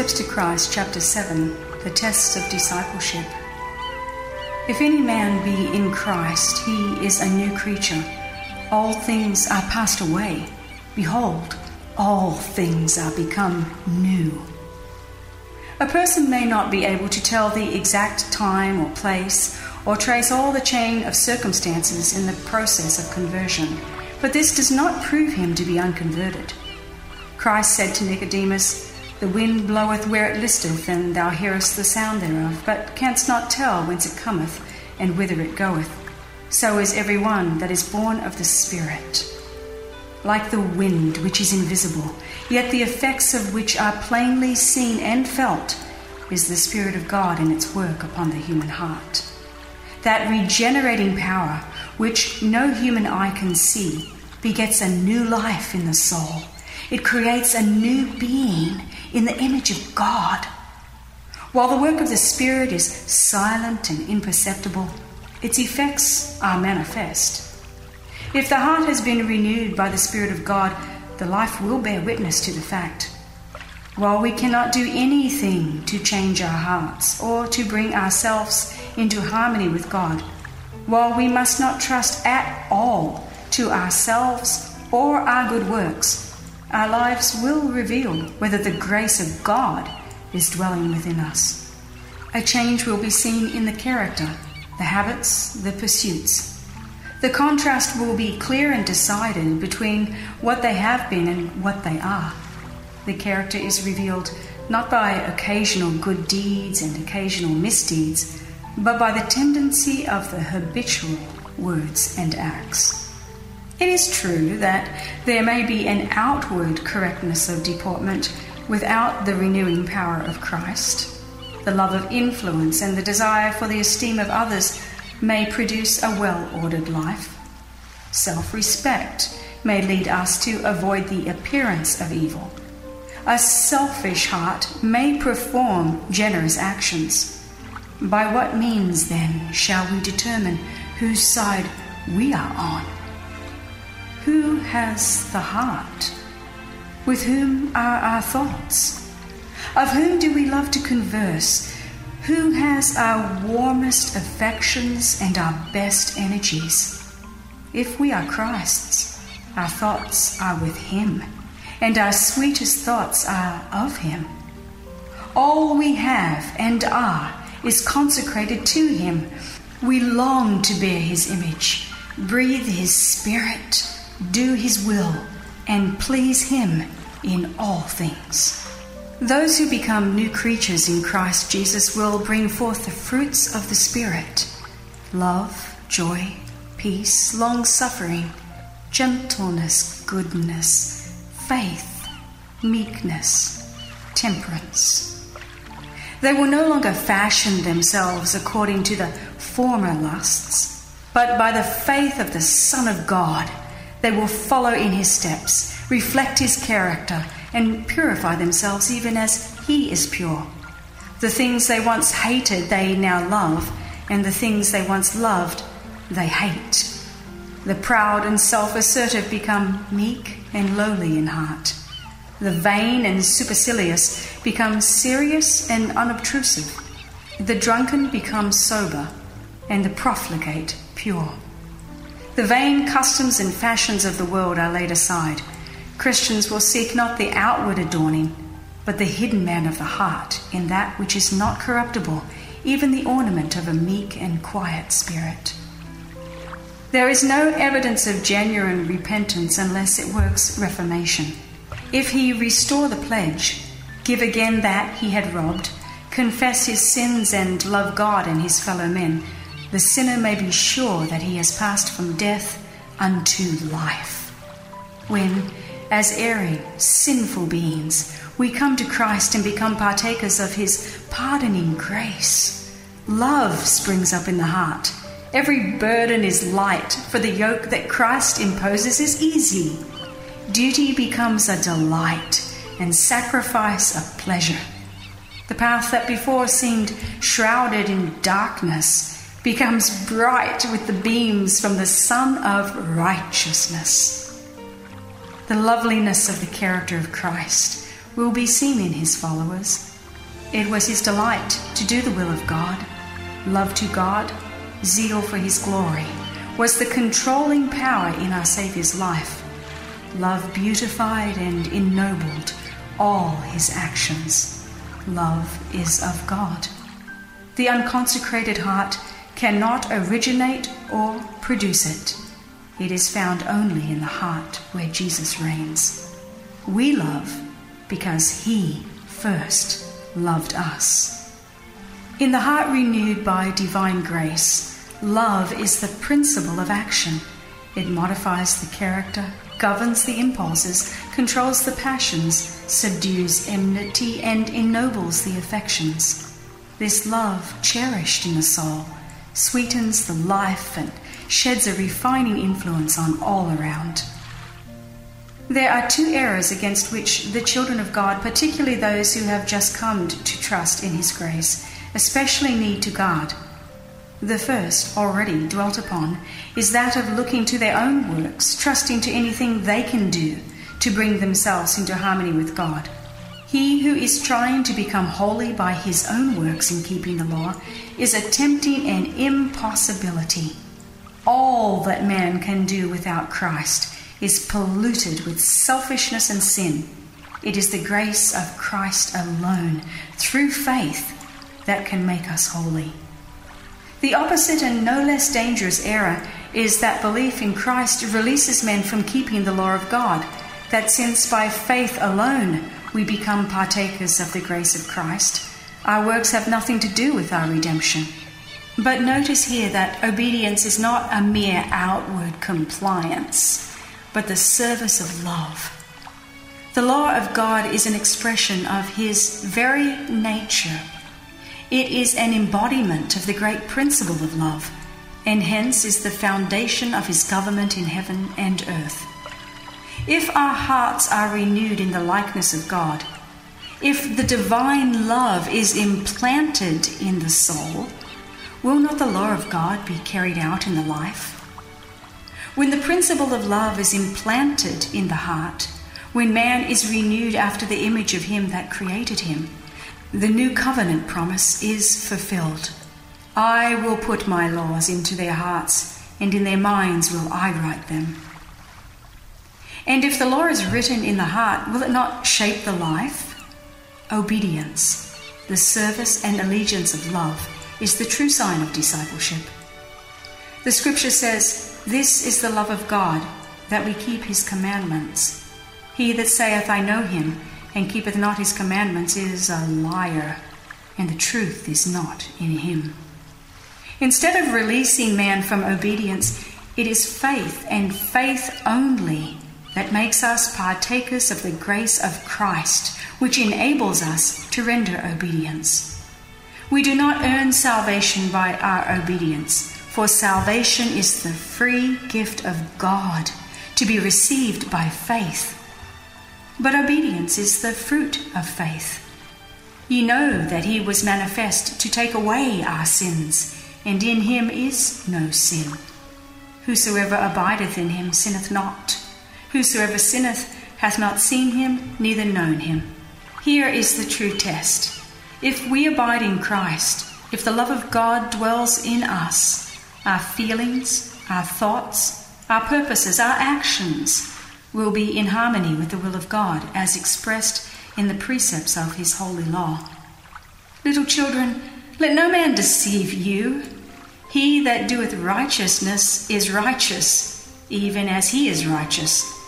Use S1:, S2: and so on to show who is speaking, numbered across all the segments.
S1: Steps to Christ, chapter 7 The Tests of Discipleship. If any man be in Christ, he is a new creature. All things are passed away. Behold, all things are become new. A person may not be able to tell the exact time or place or trace all the chain of circumstances in the process of conversion, but this does not prove him to be unconverted. Christ said to Nicodemus, The wind bloweth where it listeth, and thou hearest the sound thereof, but canst not tell whence it cometh and whither it goeth. So is every one that is born of the Spirit. Like the wind which is invisible, yet the effects of which are plainly seen and felt, is the Spirit of God in its work upon the human heart. That regenerating power, which no human eye can see, begets a new life in the soul. It creates a new being in the image of God. While the work of the Spirit is silent and imperceptible, its effects are manifest. If the heart has been renewed by the Spirit of God, the life will bear witness to the fact. While we cannot do anything to change our hearts or to bring ourselves into harmony with God, while we must not trust at all to ourselves or our good works, our lives will reveal whether the grace of God is dwelling within us. A change will be seen in the character, the habits, the pursuits. The contrast will be clear and decided between what they have been and what they are. The character is revealed not by occasional good deeds and occasional misdeeds, but by the tendency of the habitual words and acts. It is true that there may be an outward correctness of deportment without the renewing power of Christ. The love of influence and the desire for the esteem of others may produce a well ordered life. Self respect may lead us to avoid the appearance of evil. A selfish heart may perform generous actions. By what means, then, shall we determine whose side we are on? Who has the heart? With whom are our thoughts? Of whom do we love to converse? Who has our warmest affections and our best energies? If we are Christ's, our thoughts are with Him, and our sweetest thoughts are of Him. All we have and are is consecrated to Him. We long to bear His image, breathe His Spirit, do His will, and please Him in all things. Those who become new creatures in Christ Jesus will bring forth the fruits of the Spirit love, joy, peace, long suffering, gentleness, goodness, faith, meekness, temperance. They will no longer fashion themselves according to the former lusts, but by the faith of the Son of God, they will follow in his steps, reflect his character, and purify themselves even as he is pure. The things they once hated, they now love, and the things they once loved, they hate. The proud and self assertive become meek and lowly in heart. The vain and supercilious become serious and unobtrusive. The drunken become sober, and the profligate pure. The vain customs and fashions of the world are laid aside. Christians will seek not the outward adorning, but the hidden man of the heart in that which is not corruptible, even the ornament of a meek and quiet spirit. There is no evidence of genuine repentance unless it works reformation. If he restore the pledge, give again that he had robbed, confess his sins, and love God and his fellow men, the sinner may be sure that he has passed from death unto life. When, as erring, sinful beings, we come to Christ and become partakers of his pardoning grace, love springs up in the heart. Every burden is light, for the yoke that Christ imposes is easy. Duty becomes a delight, and sacrifice a pleasure. The path that before seemed shrouded in darkness becomes bright with the beams from the Sun of Righteousness. The loveliness of the character of Christ will be seen in his followers. It was his delight to do the will of God. Love to God, zeal for his glory, was the controlling power in our Saviour's life. Love beautified and ennobled all his actions. Love is of God. The unconsecrated heart cannot originate or produce it. It is found only in the heart where Jesus reigns. We love because he first loved us. In the heart renewed by divine grace, love is the principle of action. It modifies the character, governs the impulses, controls the passions, subdues enmity, and ennobles the affections. This love, cherished in the soul, sweetens the life and sheds a refining influence on all around. There are two errors against which the children of God, particularly those who have just come to trust in His grace, especially need to guard. The first, already dwelt upon, is that of looking to their own works, trusting to anything they can do to bring themselves into harmony with God. He who is trying to become holy by his own works in keeping the law is attempting an impossibility. All that man can do without Christ is polluted with selfishness and sin. It is the grace of Christ alone, through faith, that can make us holy. The opposite and no less dangerous error is that belief in Christ releases men from keeping the law of God, that since by faith alone we become partakers of the grace of Christ. Our works have nothing to do with our redemption. But notice here that obedience is not a mere outward compliance, but the service of love. The law of God is an expression of His very nature. It is an embodiment of the great principle of love, and hence is the foundation of His government in heaven and earth. If our hearts are renewed in the likeness of God, if the divine love is implanted in the soul, will not the law of God be carried out in the life? When the principle of love is implanted in the heart, when man is renewed after the image of him that created him, the new covenant promise is fulfilled. I will put my laws into their hearts, and in their minds will I write them. And if the law is written in the heart, will it not shape the life? Obedience, the service and allegiance of love, is the true sign of discipleship. The scripture says, This is the love of God, that we keep his commandments. He that saith, I know him, and keepeth not his commandments, is a liar, and the truth is not in him. Instead of releasing man from obedience, it is faith and faith only that makes us partakers of the grace of Christ, which enables us to render obedience. We do not earn salvation by our obedience, for salvation is the free gift of God to be received by faith. But obedience is the fruit of faith. Ye know that he was manifest to take away our sins, and in him is no sin. Whosoever abideth in him sinneth not. Whosoever sinneth hath not seen him, neither known him. Here is the true test. If we abide in Christ, if the love of God dwells in us, our feelings, our thoughts, our purposes, our actions will be in harmony with the will of God as expressed in the precepts of his holy law. Little children, let no man deceive you. He that doeth righteousness is righteous, even as he is righteous.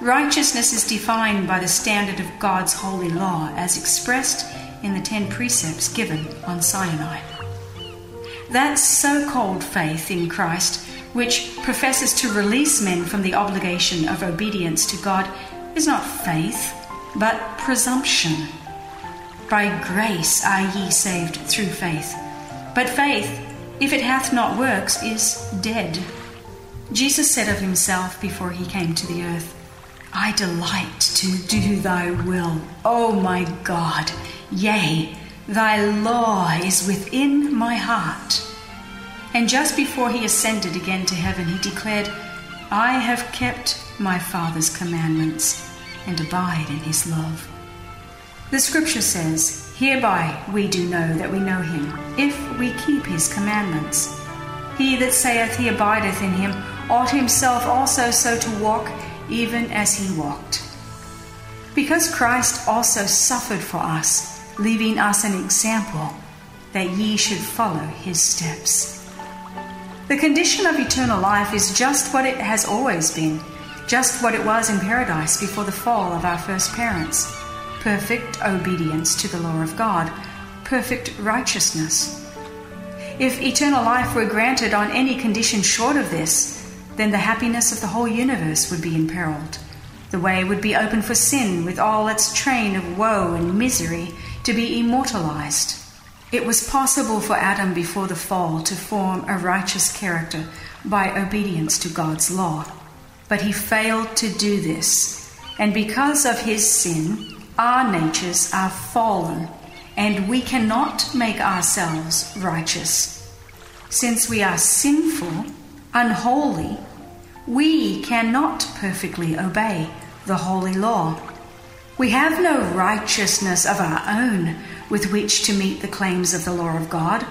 S1: Righteousness is defined by the standard of God's holy law as expressed in the ten precepts given on Sinai. That so called faith in Christ, which professes to release men from the obligation of obedience to God, is not faith, but presumption. By grace are ye saved through faith. But faith, if it hath not works, is dead. Jesus said of himself before he came to the earth, I delight to do thy will, O my God. Yea, thy law is within my heart. And just before he ascended again to heaven, he declared, I have kept my Father's commandments and abide in his love. The scripture says, Hereby we do know that we know him, if we keep his commandments. He that saith he abideth in him ought himself also so to walk, even as he walked. Because Christ also suffered for us, leaving us an example that ye should follow his steps. The condition of eternal life is just what it has always been, just what it was in paradise before the fall of our first parents perfect obedience to the law of God, perfect righteousness. If eternal life were granted on any condition short of this, then the happiness of the whole universe would be imperiled. The way would be open for sin, with all its train of woe and misery, to be immortalized. It was possible for Adam before the fall to form a righteous character by obedience to God's law. But he failed to do this, and because of his sin, our natures are fallen, and we cannot make ourselves righteous. Since we are sinful, unholy, we cannot perfectly obey the holy law. We have no righteousness of our own with which to meet the claims of the law of God,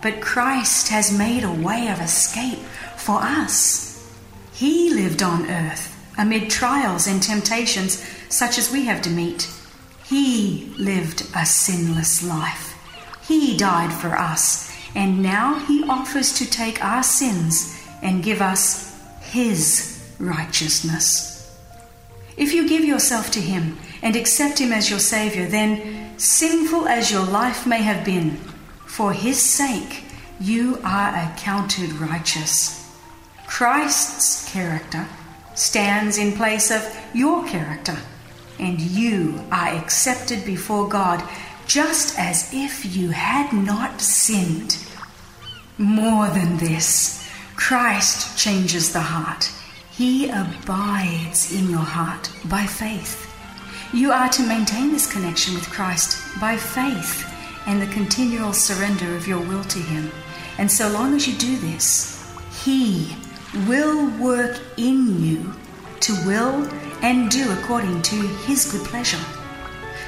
S1: but Christ has made a way of escape for us. He lived on earth amid trials and temptations such as we have to meet. He lived a sinless life. He died for us, and now He offers to take our sins and give us His righteousness. If you give yourself to Him and accept Him as your Savior, then, sinful as your life may have been, for His sake, you are accounted righteous. Christ's character stands in place of your character, and you are accepted before God just as if you had not sinned. More than this, Christ changes the heart. He abides in your heart by faith. You are to maintain this connection with Christ by faith and the continual surrender of your will to Him. And so long as you do this, He will work in you to will and do according to His good pleasure.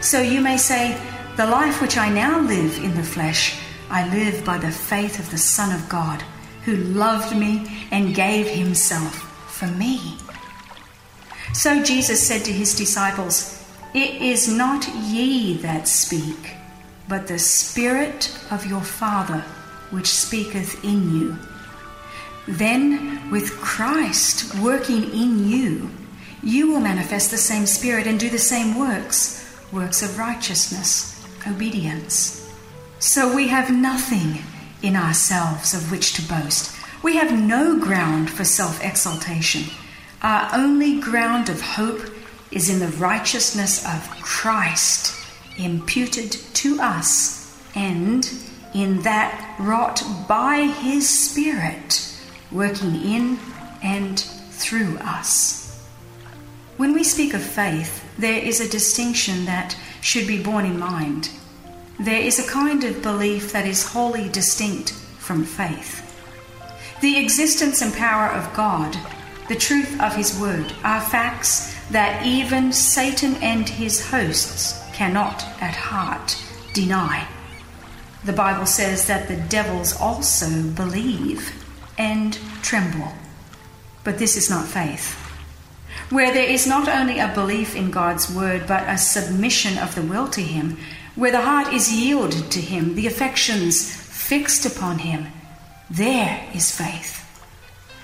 S1: So you may say, The life which I now live in the flesh, I live by the faith of the Son of God, who loved me and gave Himself for me. So Jesus said to his disciples, It is not ye that speak, but the Spirit of your Father which speaketh in you. Then, with Christ working in you, you will manifest the same Spirit and do the same works works of righteousness, obedience. So we have nothing in ourselves of which to boast we have no ground for self exaltation. Our only ground of hope is in the righteousness of Christ imputed to us and in that wrought by His Spirit working in and through us. When we speak of faith, there is a distinction that should be borne in mind. There is a kind of belief that is wholly distinct from faith. The existence and power of God, the truth of His Word, are facts that even Satan and his hosts cannot at heart deny. The Bible says that the devils also believe and tremble. But this is not faith. Where there is not only a belief in God's word, but a submission of the will to Him, where the heart is yielded to Him, the affections fixed upon Him, there is faith.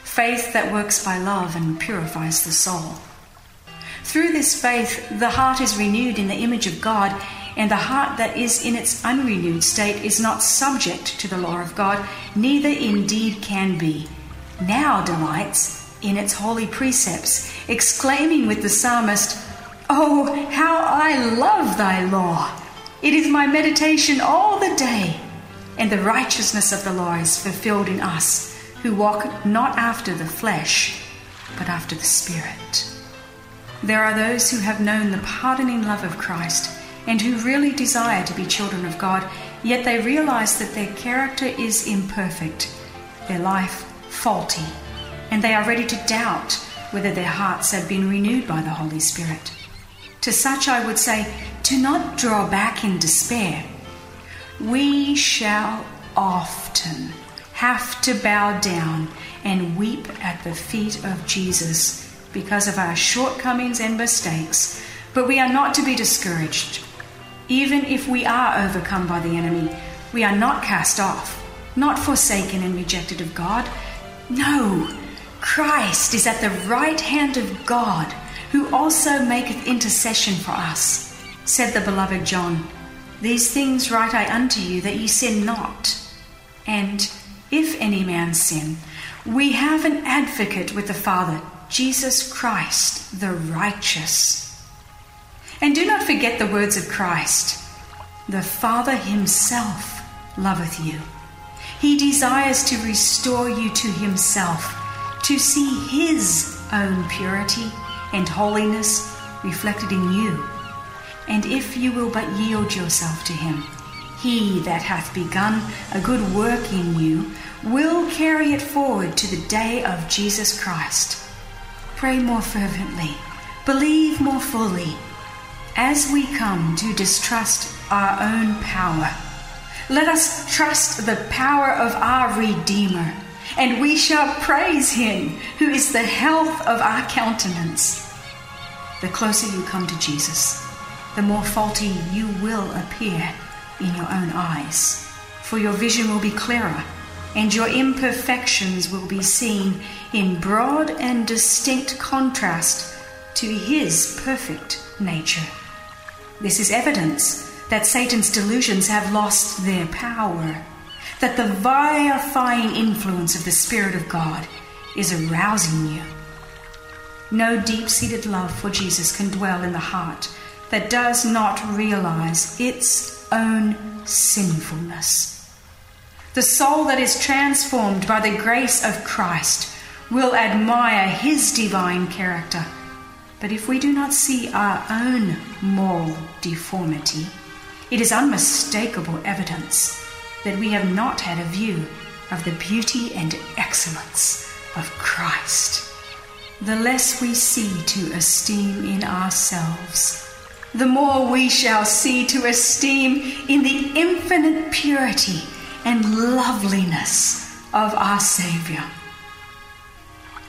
S1: Faith that works by love and purifies the soul. Through this faith, the heart is renewed in the image of God, and the heart that is in its unrenewed state is not subject to the law of God, neither indeed can be. Now delights in its holy precepts, exclaiming with the psalmist, Oh, how I love thy law! It is my meditation all the day and the righteousness of the law is fulfilled in us who walk not after the flesh, but after the Spirit. There are those who have known the pardoning love of Christ and who really desire to be children of God, yet they realize that their character is imperfect, their life faulty, and they are ready to doubt whether their hearts have been renewed by the Holy Spirit. To such I would say, do not draw back in despair. We shall often have to bow down and weep at the feet of Jesus because of our shortcomings and mistakes, but we are not to be discouraged. Even if we are overcome by the enemy, we are not cast off, not forsaken and rejected of God. No, Christ is at the right hand of God, who also maketh intercession for us. Said the beloved John, These things write I unto you, that ye sin not. And if any man sin, we have an advocate with the Father, Jesus Christ, the righteous. And do not forget the words of Christ The Father Himself loveth you. He desires to restore you to Himself, to see His own purity and holiness reflected in you. And if you will but yield yourself to Him, He that hath begun a good work in you will carry it forward to the day of Jesus Christ. Pray more fervently, believe more fully. As we come to distrust our own power, let us trust the power of our Redeemer, and we shall praise him who is the health of our countenance. The closer you come to Jesus, the more faulty you will appear in your own eyes, for your vision will be clearer and your imperfections will be seen in broad and distinct contrast to his perfect nature. This is evidence that Satan's delusions have lost their power, that the vivifying influence of the Spirit of God is arousing you. No deep seated love for Jesus can dwell in the heart that does not realize its own sinfulness. The soul that is transformed by the grace of Christ will admire his divine character. But if we do not see our own moral deformity, it is unmistakable evidence that we have not had a view of the beauty and excellence of Christ. The less we see to esteem in ourselves, the more we shall see to esteem in the infinite purity and loveliness of our Saviour.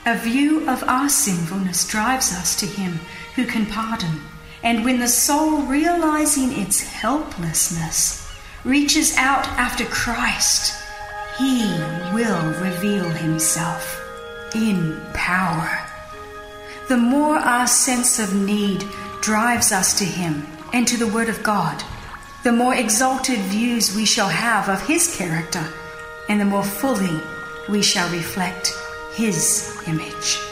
S1: A view of our sinfulness drives us to Him who can pardon, and when the soul, realizing its helplessness, reaches out after Christ, He will reveal Himself in power. The more our sense of need drives us to Him and to the Word of God, the more exalted views we shall have of His character, and the more fully we shall reflect His image.